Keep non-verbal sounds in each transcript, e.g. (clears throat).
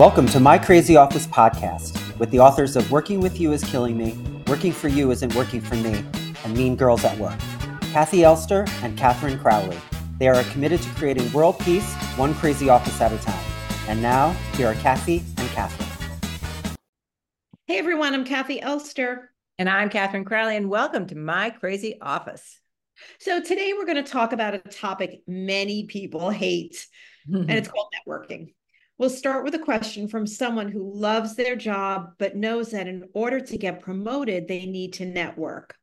Welcome to My Crazy Office podcast with the authors of Working with You is Killing Me, Working for You Isn't Working for Me, and Mean Girls at Work. Kathi Elster and Katherine Crowley. They are committed to creating world peace, one crazy office at a time. And now, here are Kathi and Katherine. Hey everyone, I'm Kathi Elster. And I'm Katherine Crowley, and welcome to My Crazy Office. So today we're going to talk about a topic many people hate, and it's (laughs) called networking. We'll start with a question from someone who loves their job, but knows that in order to get promoted, they need to network.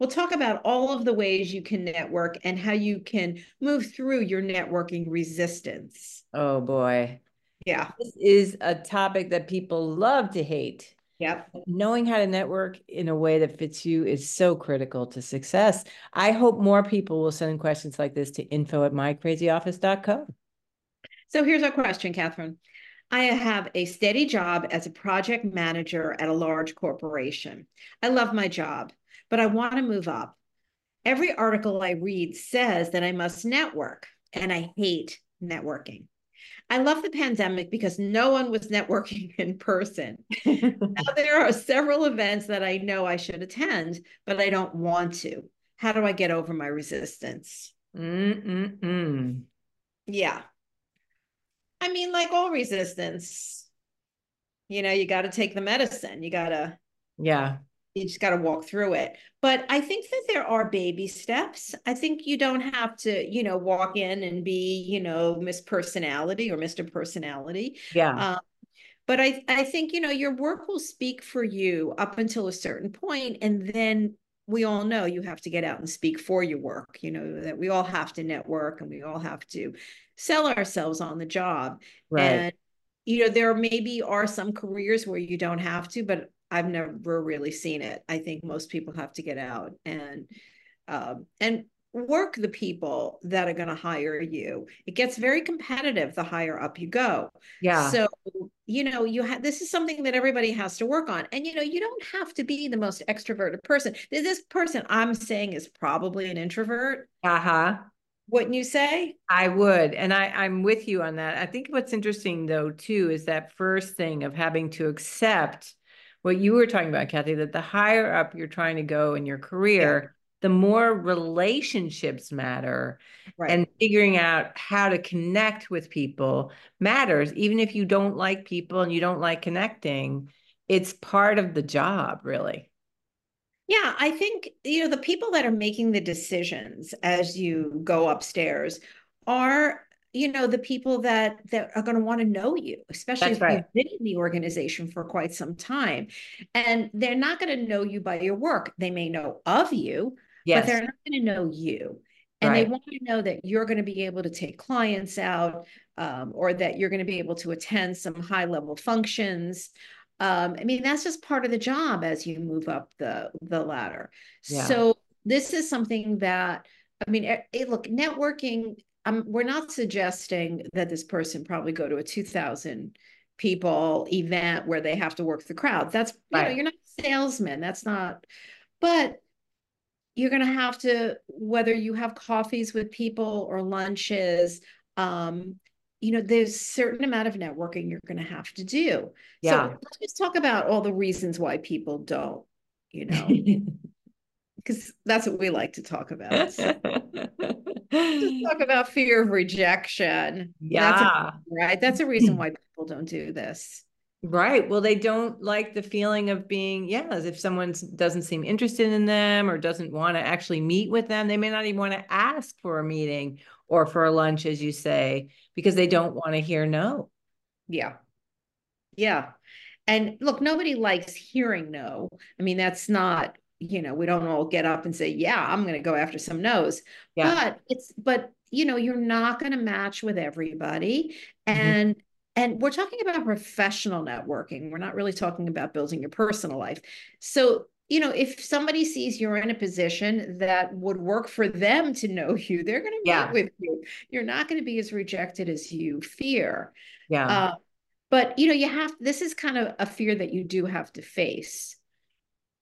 We'll talk about all of the ways you can network and how you can move through your networking resistance. Oh boy. Yeah. This is a topic that people love to hate. Yep. Knowing how to network in a way that fits you is so critical to success. I hope more people will send questions like this to info at mycrazyoffice.com. So here's our question, Katherine. I have a steady job as a project manager at a large corporation. I love my job, but I want to move up. Every article I read says that I must network, and I hate networking. I love the pandemic because no one was (laughs) networking in person. (laughs) now, there are several events that I know I should attend, but I don't want to. How do I get over my resistance? Mm-mm-mm. Yeah, I mean, like all resistance, you know, you got to take the medicine. You got to, yeah, you just got to walk through it. But I think that there are baby steps. I think you don't have to, you know, walk in and be, you know, Miss Personality or Mr. Personality. Yeah. Um, but I, I think, you know, your work will speak for you up until a certain point, and then we all know you have to get out and speak for your work you know that we all have to network and we all have to sell ourselves on the job right. and you know there maybe are some careers where you don't have to but i've never really seen it i think most people have to get out and um, and work the people that are going to hire you. It gets very competitive the higher up you go. Yeah. So, you know, you have this is something that everybody has to work on. And you know, you don't have to be the most extroverted person. This person I'm saying is probably an introvert. Uh-huh. Wouldn't you say? I would. And I, I'm with you on that. I think what's interesting though, too, is that first thing of having to accept what you were talking about, Kathi, that the higher up you're trying to go in your career, yeah the more relationships matter right. and figuring out how to connect with people matters even if you don't like people and you don't like connecting it's part of the job really yeah i think you know the people that are making the decisions as you go upstairs are you know the people that that are going to want to know you especially That's if right. you've been in the organization for quite some time and they're not going to know you by your work they may know of you yes. but they're not going to know you. And right. they want to know that you're going to be able to take clients out um, or that you're going to be able to attend some high level functions. Um, I mean, that's just part of the job as you move up the, the ladder. Yeah. So this is something that, I mean, it, it, look, networking, um, we're not suggesting that this person probably go to a 2000 people event where they have to work the crowd. That's, you know, you're not a salesman. That's not, but you're going to have to whether you have coffees with people or lunches um, you know there's certain amount of networking you're going to have to do. Yeah. so let's just talk about all the reasons why people don't you know. (laughs) Because that's what we like to talk about. So, (laughs) just talk about fear of rejection. Yeah that's a, right? That's a reason (clears throat) why people don't do this Right. Well, they don't like the feeling of being, yeah, as if someone doesn't seem interested in them or doesn't want to actually meet with them. They may not even want to ask for a meeting or for a lunch, as you say, because they don't want to hear no. Yeah. Yeah. And look, nobody likes hearing no. I mean, that's not, you know, we don't all get up and say, yeah, I'm going to go after some no's. Yeah. But it's, but, you know, you're not going to match with everybody. Mm-hmm. And, and we're talking about professional networking. We're not really talking about building your personal life. So, you know, if somebody sees you're in a position that would work for them to know (laughs) you, they're going to meet yeah. with you. You're not going to be as rejected as you fear. Yeah. Uh, but, you know, you have, this is kind of a fear that you do have to face.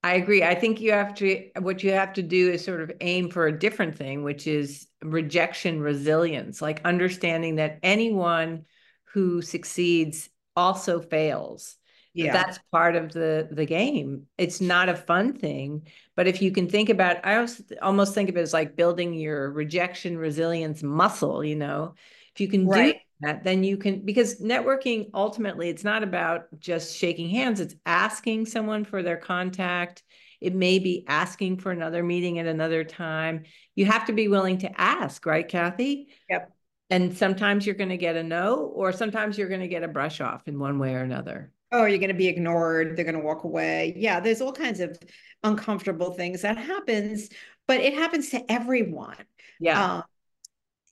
I agree. I think you have to, what you have to do is sort of aim for a different thing, which is rejection resilience, like understanding that anyone who succeeds also fails. Yeah. that's part of the the game. It's not a fun thing but if you can think about i almost think of it as like building your rejection resilience muscle you know? If you can right. do that then you can because networking ultimately it's not about just shaking hands. It's asking someone for their contact. It may be asking for another meeting at another time. You have to be willing to ask right kathi? Yep and sometimes you're going to get a no or sometimes you're going to get a brush off in one way or another. Oh you're going to be ignored they're going to walk away. Yeah there's all kinds of uncomfortable things that happens but it happens to everyone. Yeah. Um,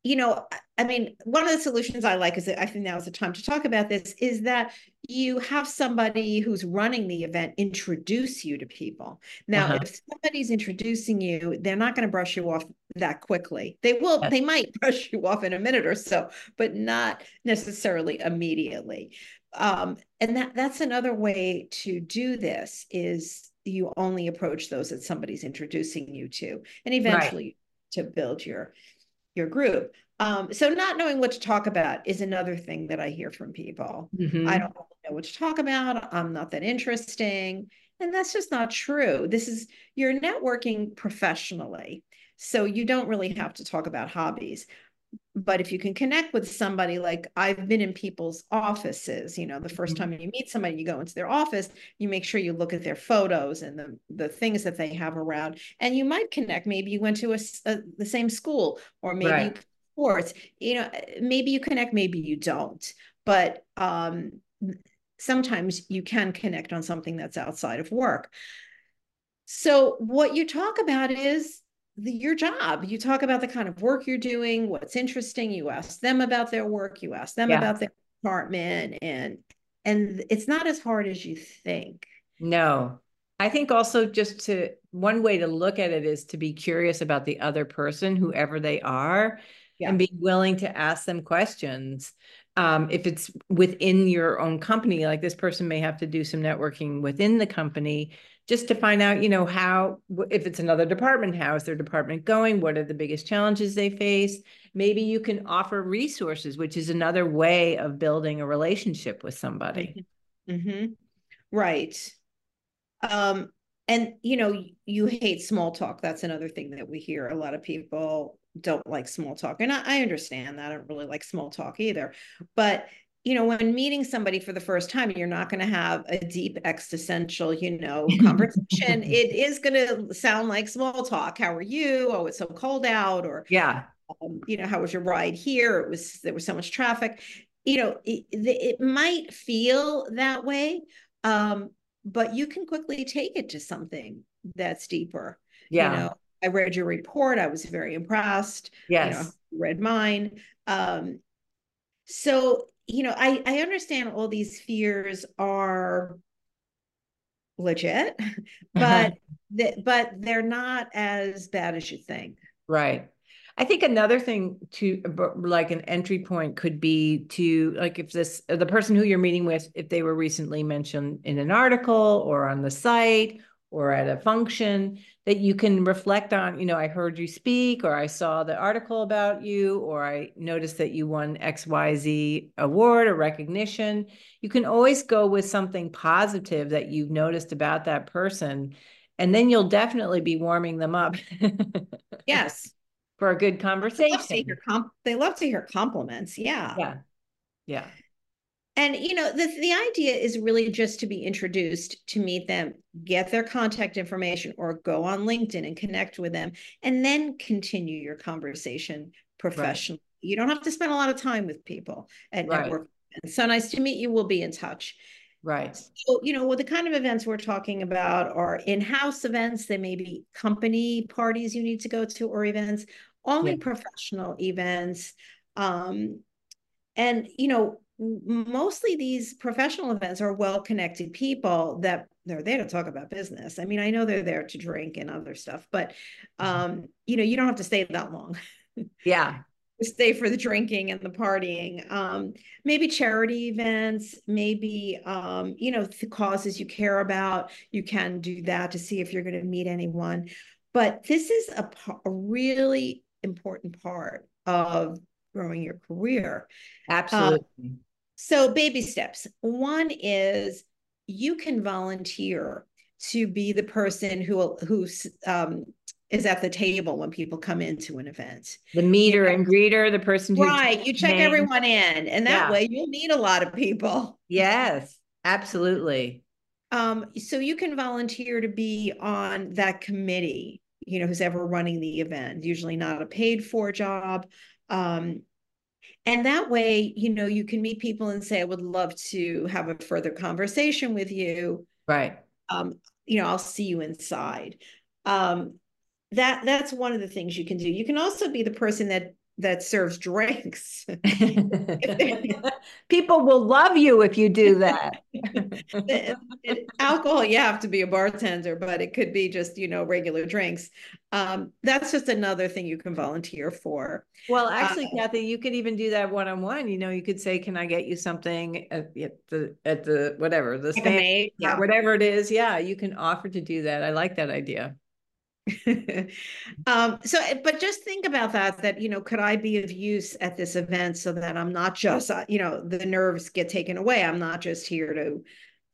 you know, I mean, one of the solutions I like is that I think now is the time to talk about this is that you have somebody who's running the event introduce you to people. Now, uh-huh. if somebody's introducing you, they're not going to brush you off that quickly. They will, they might (laughs) brush you off in a minute or so, but not necessarily immediately. Um, and that that's another way to do this is you only approach those that somebody's introducing you to, and eventually right. to build your your group. Um, so not knowing what to talk about is another thing that I hear from people. Mm-hmm. I don't know what to talk about. I'm not that interesting. And that's just not true. This is you're networking professionally. So you don't really have to talk about hobbies but if you can connect with somebody like I've been in people's offices, you know, the 1st mm-hmm. time you meet somebody, you go into their office, you make sure you look at their photos and the, the things that they have around, and you might connect. Maybe you went to a, a the same school, or maybe right. you sports. You know, maybe you connect, maybe you don't. But um, sometimes you can connect on something that's outside of work. So what you talk about is the, your job. You talk about the kind of work you're doing, what's interesting. You ask them about their work. You ask them yeah. about their department, and and it's not as hard as you think. No, I think also just to one way to look at it is to be curious about the other person, whoever they are, yeah. and be willing to ask them questions. Um, if it's within your own company, like this person may have to do some networking within the company just to find out, you know, how, if it's another department, how is their department going? What are the biggest challenges they face? Maybe you can offer resources, which is another way of building a relationship with somebody. Mm-hmm. Right. Um, and you know, you hate small talk. That's another thing that we hear. A lot of people don't like small talk. And I, I understand that. I don't really like small talk either. But you know, when meeting somebody for the first time, you're not going to have a deep existential, you know, conversation. (laughs) it is going to sound like small talk. How are you? Oh, it's so cold out. Or, yeah, um, you know, how was your ride here? It was, there was so much traffic. You know, it, it might feel that way, um, but you can quickly take it to something that's deeper. Yeah. You know, I read your report. I was very impressed. Yes. You know, read mine. Um, so you know, I, I understand all these fears are legit, (laughs) but (laughs) th- but they're not as bad as you think. Right. I think another thing to like an entry point could be to like if this the person who you're meeting with if they were recently mentioned in an article or on the site or at a function that you can reflect on you know i heard you speak or i saw the article about you or i noticed that you won xyz award or recognition. You can always go with something positive that you've noticed about that person and then you'll definitely be warming them up (laughs) yes. for a good conversation they love, comp- they love to hear compliments yeah. Yeah. Yeah and you know, the the idea is really just to be introduced, to meet them, get their contact information, or go on LinkedIn and connect with them, and then continue your conversation professionally. Right. You don't have to spend a lot of time with people at right. network. So nice to meet you. We'll be in touch. Right. So, you know, well, the kind of events we're talking about are in-house events. They may be company parties you need to go to or events, only yeah. professional events. Um, and you know, mostly these professional events are well-connected people that they're there to talk about business. I mean, I know they're there to drink and other stuff, but mm-hmm. um, you know, you don't have to stay that long. (laughs) Yeah. stay for the drinking and the partying. Um, maybe charity events, maybe um, you know, the causes you care about. You can do that to see if you're going to meet anyone. But this is a, a really important part of growing your career. Absolutely. Um, So, baby steps. One is you can volunteer to be the person who who's um, is at the table when people come into an event. The meter and greeter, the person who right. You check everyone in, and that yeah. way you'll meet a lot of people. Yes, absolutely. Um, so you can volunteer to be on that committee. You know, who's ever running the event. Usually not a paid for job. Um, and that way, you know, you can meet people and say, I would love to have a further conversation with you. Right. Um, you know, I'll see you inside. Um, that that's one of the things you can do. You can also be the person that that serves drinks. (laughs) People will love you if you do that. (laughs) Alcohol, you have to be a bartender, but it could be just, you know, regular drinks. Um, that's just another thing you can volunteer for. Well, actually, uh, Kathi, you could even do that one on one. You know, you could say, "Can I get you something at, at the at the whatever the stand, yeah. whatever it is?" Yeah, you can offer to do that. I like that idea. (laughs) um, so, eh, but just think about that, that, you know, could I be of use at this event so that I'm not just, uh, you know, the nerves get taken away. I'm not just here to,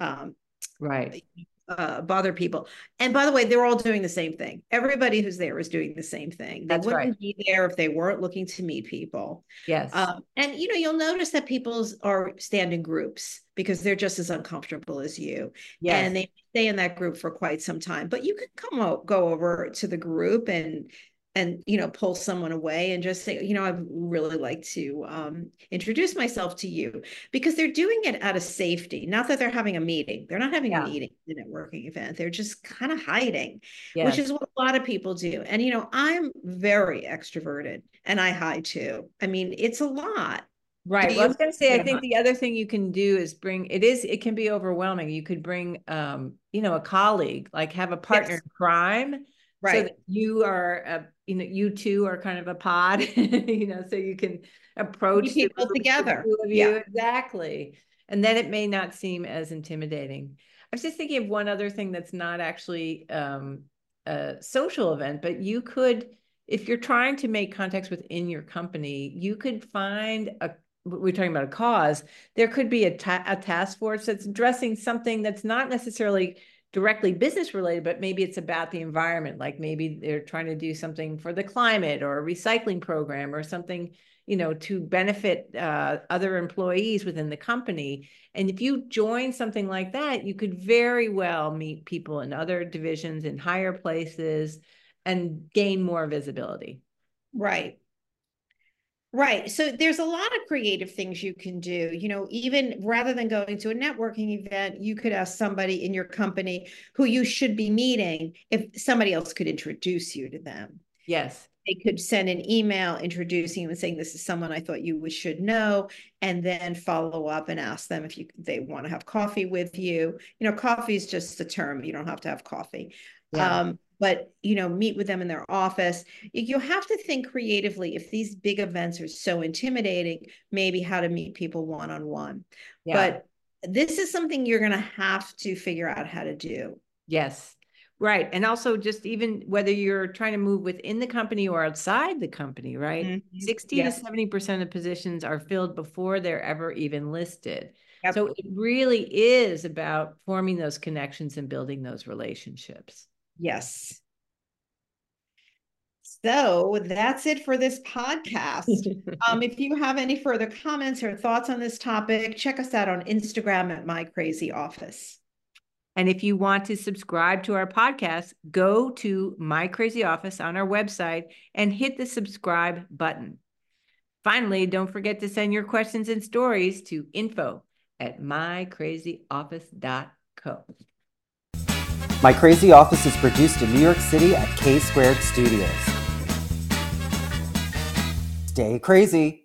um, right uh, bother people. And by the way, they're all doing the same thing. Everybody who's there is doing the same thing. They That's wouldn't right. be there if they weren't looking to meet people. Yes. Um, and you know, you'll notice that people are standing groups because they're just as uncomfortable as you. Yes. And they stay in that group for quite some time. But you can come out, go over to the group and and you know pull someone away and just say you know i'd really like to um, introduce myself to you because they're doing it out of safety not that they're having a meeting they're not having yeah. a meeting a networking event they're just kind of hiding yes. which is what a lot of people do and you know i'm very extroverted and i hide too i mean it's a lot Right. Well, I was going to say, I think the other thing you can do is bring it is it can be overwhelming. You could bring, um, you know, a colleague, like have a partner yes. in crime, right? So you are a you know you two are kind of a pod (laughs) you know so you can approach people together. yeah. exactly. And then it may not seem as intimidating. I was just thinking of one other thing that's not actually um, a social event but you could if you're trying to make contacts within your company you could find a we're talking about a cause there could be a, ta- a task force that's addressing something that's not necessarily directly business related, but maybe it's about the environment. Like maybe they're trying to do something for the climate or a recycling program or something, you know, to benefit uh, other employees within the company. And if you join something like that, you could very well meet people in other divisions in higher places and gain more visibility. Right. Right. So there's a lot of creative things you can do. You know, even rather than going to a networking event, you could ask somebody in your company who you should be meeting if somebody else could introduce you to them. Yes. They could send an email introducing you and saying, This is someone I thought you should know, and then follow up and ask them if you they want to have coffee with you. You know, coffee is just a term. You don't have to have coffee. Yeah. Um, but you know meet with them in their office you have to think creatively if these big events are so intimidating maybe how to meet people one on one but this is something you're going to have to figure out how to do yes right and also just even whether you're trying to move within the company or outside the company right mm-hmm. 60 yes. to 70 percent of positions are filled before they're ever even listed Yep. So it really is about forming those connections and building those relationships. Yes. So that's it for this podcast. (laughs) um, if you have any further comments or thoughts on this topic, check us out on Instagram at My Crazy Office. And if you want to subscribe to our podcast, go to My Crazy Office on our website and hit the subscribe button. Finally, don't forget to send your questions and stories to info at mycrazyoffice.co. My Crazy Office is produced in New York City at K Squared Studios. Stay crazy.